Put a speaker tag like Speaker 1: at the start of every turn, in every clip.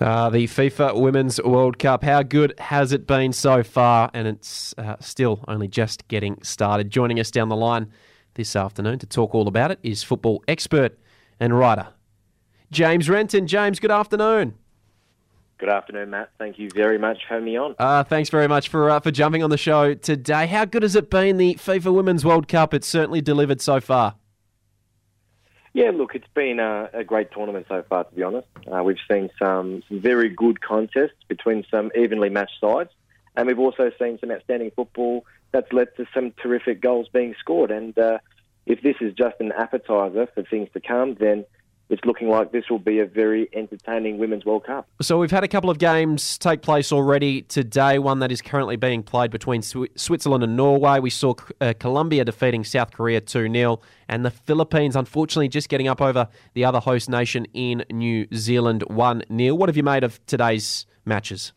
Speaker 1: Uh, the FIFA Women's World Cup. How good has it been so far? And it's uh, still only just getting started. Joining us down the line this afternoon to talk all about it is football expert and writer James Renton. James, good afternoon.
Speaker 2: Good afternoon, Matt. Thank you very much for having me on.
Speaker 1: Uh, thanks very much for uh, for jumping on the show today. How good has it been, the FIFA Women's World Cup? It's certainly delivered so far.
Speaker 2: Yeah, look, it's been a, a great tournament so far, to be honest. Uh, we've seen some, some very good contests between some evenly matched sides, and we've also seen some outstanding football that's led to some terrific goals being scored. And uh, if this is just an appetizer for things to come, then it's looking like this will be a very entertaining Women's World Cup.
Speaker 1: So we've had a couple of games take place already today. One that is currently being played between Switzerland and Norway. We saw uh, Colombia defeating South Korea 2 0, and the Philippines, unfortunately, just getting up over the other host nation in New Zealand 1 0. What have you made of today's matches?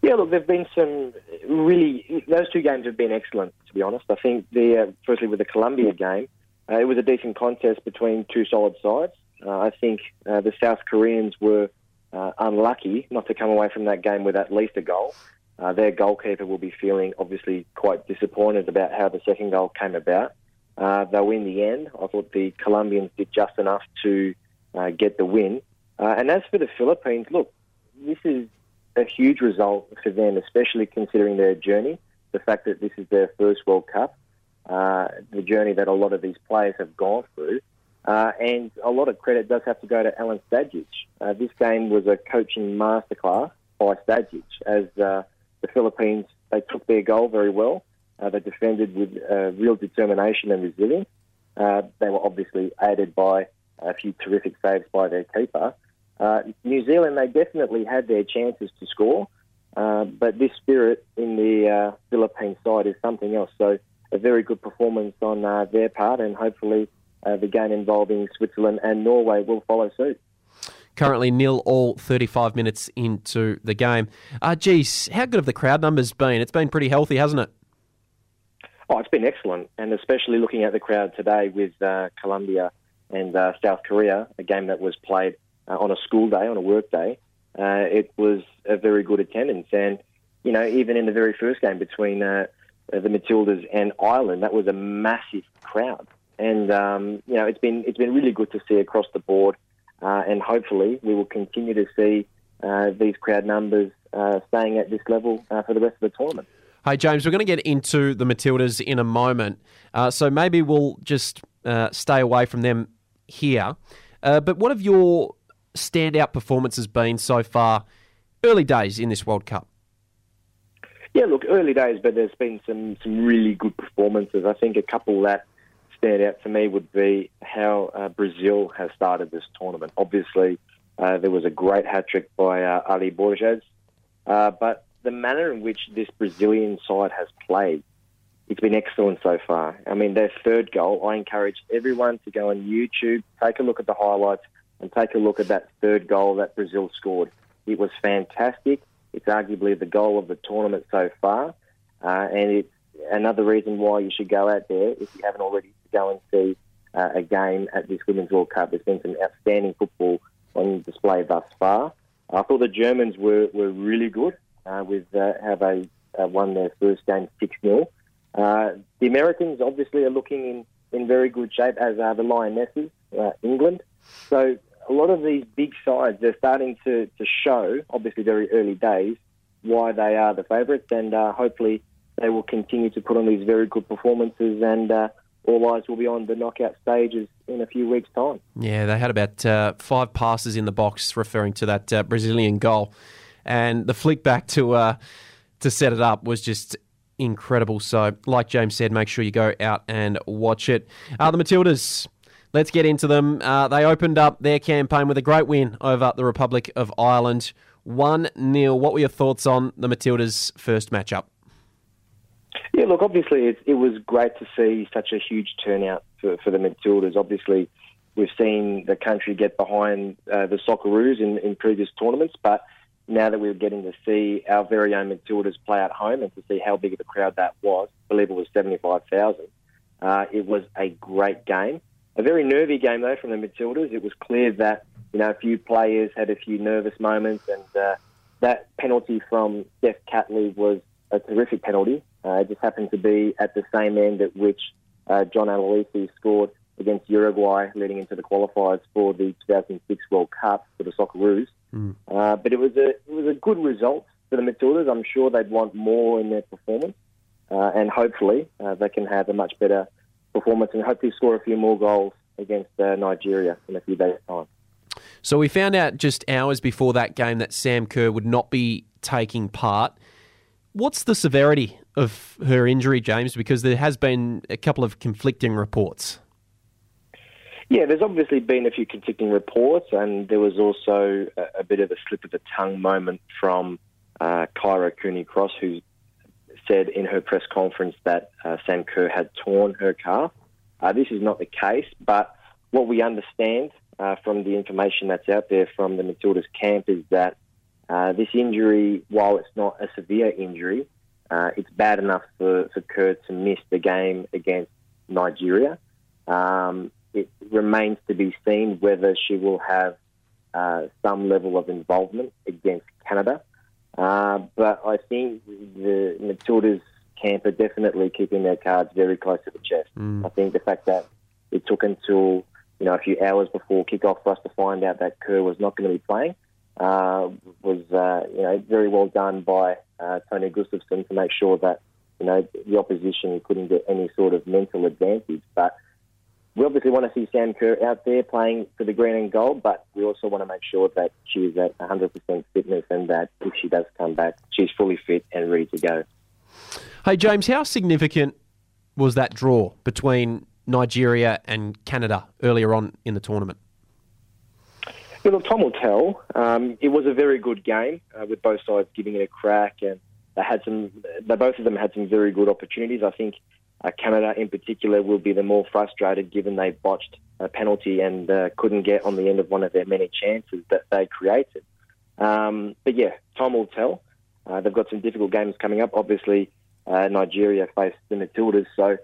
Speaker 2: Yeah, look, there've been some really. Those two games have been excellent, to be honest. I think the uh, firstly with the Colombia game, uh, it was a decent contest between two solid sides. Uh, I think uh, the South Koreans were uh, unlucky not to come away from that game with at least a goal. Uh, their goalkeeper will be feeling obviously quite disappointed about how the second goal came about. Uh, though in the end, I thought the Colombians did just enough to get the win. and as for the Philippines, look, this is a huge result for them, especially considering their journey. The fact that this is their first World Cup uh, the journey that a lot of these players have gone through. Uh, and a lot of credit does have to go to Alen Stajcic. Uh, this game was a coaching masterclass by Stajcic as uh, the Philippines, they took their goal very well. Uh, they defended with real determination and resilience. They were obviously aided by a few terrific saves by their keeper. New Zealand, they definitely had their chances to score, but this spirit in the Philippine side is something else. So a very good performance on uh, their part, and hopefully uh, the game involving Switzerland and Norway will follow suit.
Speaker 1: Currently nil all 35 minutes into the game. Uh, geez, how good have the crowd numbers been? It's been pretty healthy, hasn't it?
Speaker 2: Oh, it's been excellent, and especially looking at the crowd today with uh, Colombia and uh, South Korea, a game that was played uh, on a school day, on a work day. Uh, it was a very good attendance, and you know, even in the very first game between uh, uh, the Matildas and Ireland, that was a massive crowd. And um, you know, it's been it's been really good to see across the board, uh, and hopefully we will continue to see uh, these crowd numbers uh, staying at this level uh, for the rest of the tournament.
Speaker 1: Hey James, we're going to get into the Matildas in a moment, uh, so maybe we'll just stay away from them here. but what have your standout performances been so far? Early days in this World Cup.
Speaker 2: Yeah, look, early days, but there's been some, some really good performances. I think a couple that stand out to me would be how uh, Brazil has started this tournament. Obviously, uh, there was a great hat trick by uh, Ary Borges, uh, but the manner in which this Brazilian side has played, it's been excellent so far. I mean, their third goal, I encourage everyone to go on YouTube, take a look at the highlights, and take a look at that third goal that Brazil scored. It was fantastic. It's arguably the goal of the tournament so far, uh, and it's another reason why you should go out there if you haven't already to go and see uh, a game at this Women's World Cup. There's been some outstanding football on display thus far. I thought the Germans were, were really good uh, with uh, how they uh, won their first game 6 0. Uh, the Americans obviously are looking in, in very good shape, as are the Lionesses, England. So a lot of these big sides, they're starting to, to show, obviously very early days, why they are the favourites, and uh, hopefully they will continue to put on these very good performances, and uh, all eyes will be on the knockout stages in a few weeks' time.
Speaker 1: Yeah, they had about uh, five passes in the box, referring to that uh, Brazilian goal, and the flick back to uh, to set it up was just incredible. So, like James said, make sure you go out and watch it. Uh, the Matildas Let's get into them. Uh, they opened up their campaign with a great win over the Republic of Ireland. 1 0. What were your thoughts on the Matildas' first matchup?
Speaker 2: Yeah, look, obviously it, it was great to see such a huge turnout for, for the Matildas. Obviously, we've seen the country get behind uh, the Socceroos in, in previous tournaments, but now that we're getting to see our very own Matildas play at home and to see how big of a crowd that was, I believe it was 75,000, uh, it was a great game. A very nervy game, though, from the Matildas. It was clear that you know, a few players had a few nervous moments, and uh, that penalty from Steph Catley was a terrific penalty. Uh, it just happened to be at the same end at which uh, John Aloisi scored against Uruguay leading into the qualifiers for the 2006 World Cup for the Socceroos. Mm. Uh, but it was a it was a good result for the Matildas. I'm sure they'd want more in their performance, uh, and hopefully uh, they can have a much better performance and hopefully score a few more goals against uh, Nigeria in a few days' time.
Speaker 1: So we found out just hours before that game that Sam Kerr would not be taking part. What's the severity of her injury, James? Because there has been a couple of conflicting reports.
Speaker 2: Yeah, there's obviously been a few conflicting reports, and there was also a, a bit of a slip of the tongue moment from uh, Kyra Cooney Cross, who said in her press conference that uh, Sam Kerr had torn her calf. Uh, this is not the case, but what we understand uh, from the information that's out there from the Matildas camp is that uh, this injury, while it's not a severe injury, uh, it's bad enough for, for Kerr to miss the game against Nigeria. Um, it remains to be seen whether she will have uh, some level of involvement against Canada. Uh, but I think the Matildas camp are definitely keeping their cards very close to the chest. Mm. I think the fact that it took until you know a few hours before kickoff for us to find out that Kerr was not going to be playing uh, was uh, you know very well done by uh, Tony Gustavsson to make sure that you know the opposition couldn't get any sort of mental advantage. But we obviously want to see Sam Kerr out there playing for the green and gold, but we also want to make sure that she is at 100% fitness and that if she does come back, she's fully fit and ready to go.
Speaker 1: Hey, James, how significant was that draw between Nigeria and Canada earlier on in the tournament?
Speaker 2: Well, Tom will tell. Um, it was a very good game uh, with both sides giving it a crack, and they had some. They both of them had some very good opportunities. I think uh, Canada, in particular, will be the more frustrated given they botched a penalty and uh, couldn't get on the end of one of their many chances that they created. Um, but yeah, time will tell. Uh, they've got some difficult games coming up. Obviously, uh, Nigeria face the Matildas, so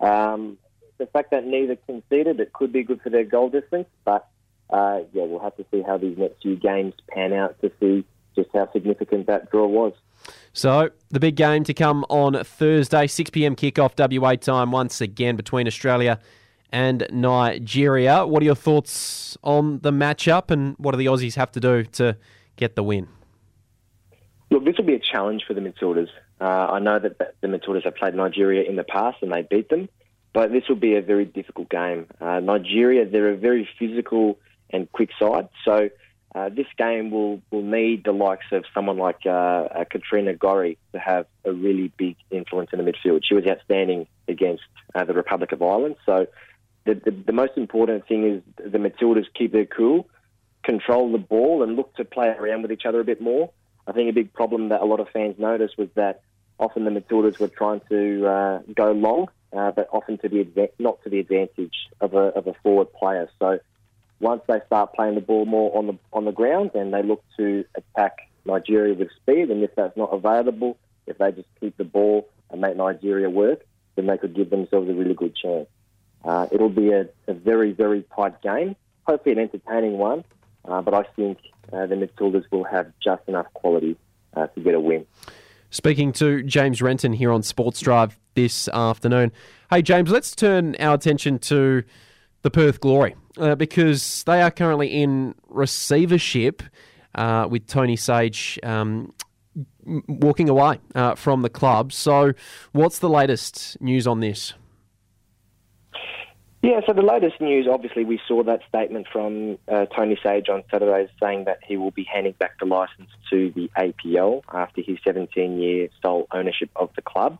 Speaker 2: um, the fact that neither conceded, it could be good for their goal difference. But uh, yeah, we'll have to see how these next few games pan out to see just how significant that draw was.
Speaker 1: So, the big game to come on Thursday, 6 pm kickoff WA time once again between Australia and Nigeria. What are your thoughts on the matchup and what do the Aussies have to do to get the win?
Speaker 2: Look, this will be a challenge for the Matildas. Uh, I know that the Matildas have played Nigeria in the past and they beat them, but this will be a very difficult game. Uh, Nigeria, they're a very physical and quick side, so uh, this game will, will need the likes of someone like uh, uh, Katrina Gorry to have a really big influence in the midfield. She was outstanding against uh, the Republic of Ireland. So the, the, the, most important thing is the Matildas keep their cool, control the ball, and look to play around with each other a bit more. I think a big problem that a lot of fans noticed was that often the Matildas were trying to uh, go long, uh, but often to the not to the advantage of a, of a forward player. So once they start playing the ball more on the on the ground and they look to attack Nigeria with speed, and if that's not available, if they just keep the ball and make Nigeria work, then they could give themselves a really good chance. Uh, it'll be a, a, very, very tight game, hopefully an entertaining one, uh, but I think uh, the midfielders will have just enough quality uh, to get a win.
Speaker 1: Speaking to James Renton here on Sports Drive this afternoon. Hey, James, let's turn our attention to the Perth Glory uh, because they are currently in receivership uh, with Tony Sage um, walking away uh, from the club. So, what's the latest news on this?
Speaker 2: Yeah, so the latest news, obviously, we saw that statement from uh, Tony Sage on Saturday saying that he will be handing back the licence to the APL after his 17 year sole ownership of the club.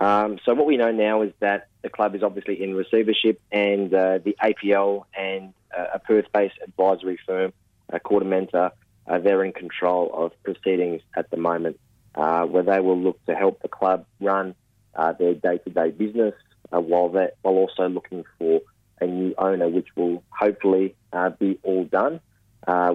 Speaker 2: Um, so what we know now is that the club is obviously in receivership, and uh, the APL and uh, a Perth-based advisory firm, uh, KordaMentha, uh, they're in control of proceedings at the moment, uh, where they will look to help the club run uh, their day-to-day business uh, while while also looking for a new owner, which will hopefully be all done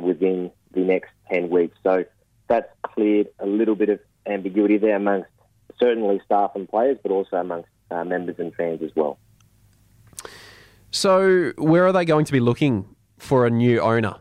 Speaker 2: within the next 10 weeks. So that's cleared a little bit of ambiguity there amongst certainly staff and players, but also amongst uh, members and fans as well.
Speaker 1: So, where are they going to be looking for a new owner?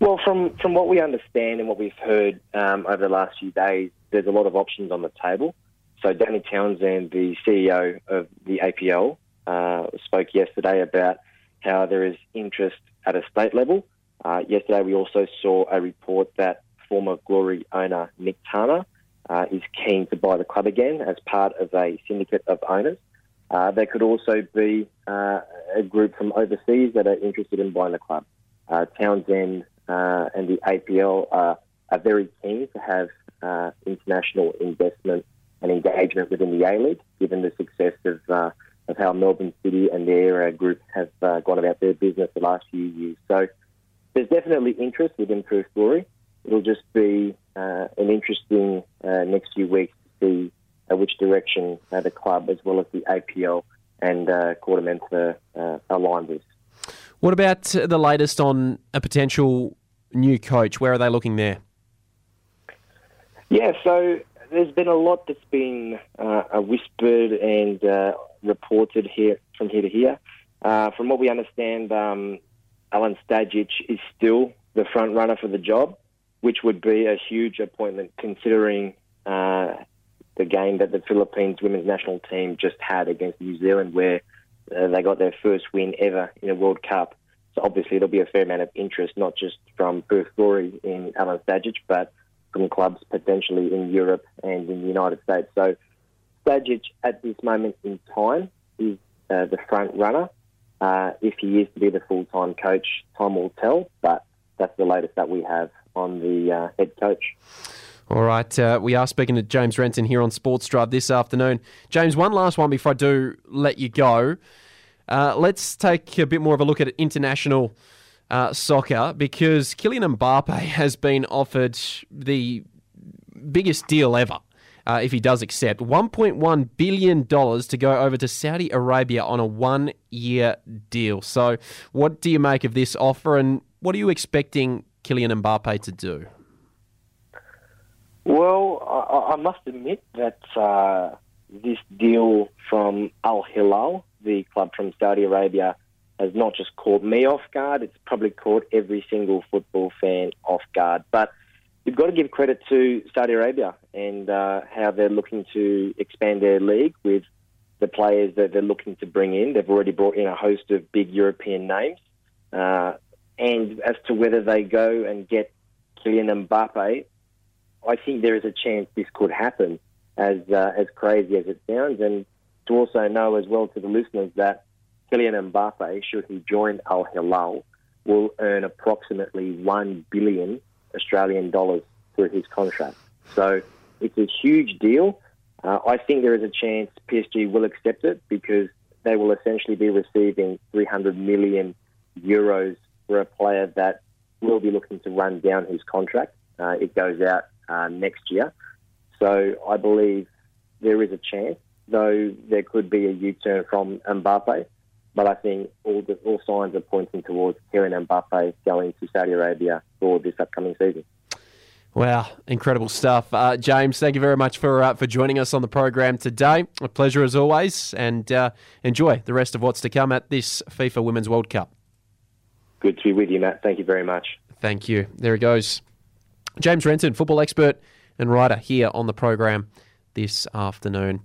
Speaker 2: Well, from, from what we understand and what we've heard um, over the last few days, there's a lot of options on the table. So Danny Townsend, the CEO of the APL, uh, spoke yesterday about how there is interest at a state level. Uh, yesterday, we also saw a report that former Glory owner Nick Turner uh, is keen to buy the club again as part of a syndicate of owners. Uh, there could also be uh, a group from overseas that are interested in buying the club. Uh, Townsend uh, and the APL are, are, very keen to have international investment and engagement within the A League, given the success of of how Melbourne City and their uh, group have uh, gone about their business the last few years. So there's definitely interest within Perth Glory. It'll just be uh, an interesting uh, next few weeks to see uh, which direction uh, the club, as well as the APL and uh, KordaMentha, uh, align with.
Speaker 1: What about the latest on a potential new coach? Where are they looking there?
Speaker 2: Yeah, so there's been a lot that's been uh, whispered and uh, reported here from here to here. Uh, from what we understand, um, Alen Stajcic is still the front runner for the job, which would be a huge appointment considering uh, the game that the Philippines women's national team just had against New Zealand, where uh, they got their first win ever in a World Cup. So obviously there'll be a fair amount of interest, not just from Perth Glory in Alen Stajcic, but from clubs potentially in Europe and in the United States. So Stajcic at this moment in time is uh, the front runner. Uh, if he is to be the full-time coach, time will tell, but that's the latest that we have on the uh, head coach.
Speaker 1: All right, uh, we are speaking to James Renton here on Sports Drive this afternoon. James, one last one before I do let you go. Uh, let's take a bit more of a look at international uh, soccer because Kylian Mbappe has been offered the biggest deal ever. Uh, if he does accept $1.1 billion to go over to Saudi Arabia on a one year deal. So, what do you make of this offer and what are you expecting Kylian Mbappe to do?
Speaker 2: Well, I, I must admit that uh, this deal from Al Hilal, the club from Saudi Arabia, has not just caught me off guard, it's probably caught every single football fan off guard. But you've got to give credit to Saudi Arabia and uh, how they're looking to expand their league with the players that they're looking to bring in. They've already brought in a host of big European names. Uh, and as to whether they go and get Kylian Mbappe, I think there is a chance this could happen, as uh, as crazy as it sounds. And to also know as well to the listeners that Kylian Mbappe, should he join Al Hilal, will earn approximately one billion Australian dollars through his contract. So it's a huge deal. Uh, I think there is a chance PSG will accept it because they will essentially be receiving 300 million euros for a player that will be looking to run down his contract. Uh, it goes out uh, next year. So I believe there is a chance, though there could be a U-turn from Mbappe. But I think all the, all signs are pointing towards Kylian Mbappe going to Saudi Arabia for this upcoming season.
Speaker 1: Wow, incredible stuff, uh, James. Thank you very much for uh, for joining us on the program today. A pleasure as always, and uh, enjoy the rest of what's to come at this FIFA Women's World Cup.
Speaker 2: Good to be with you, Matt. Thank you very much.
Speaker 1: Thank you. There he goes, James Renton, football expert and writer here on the program this afternoon.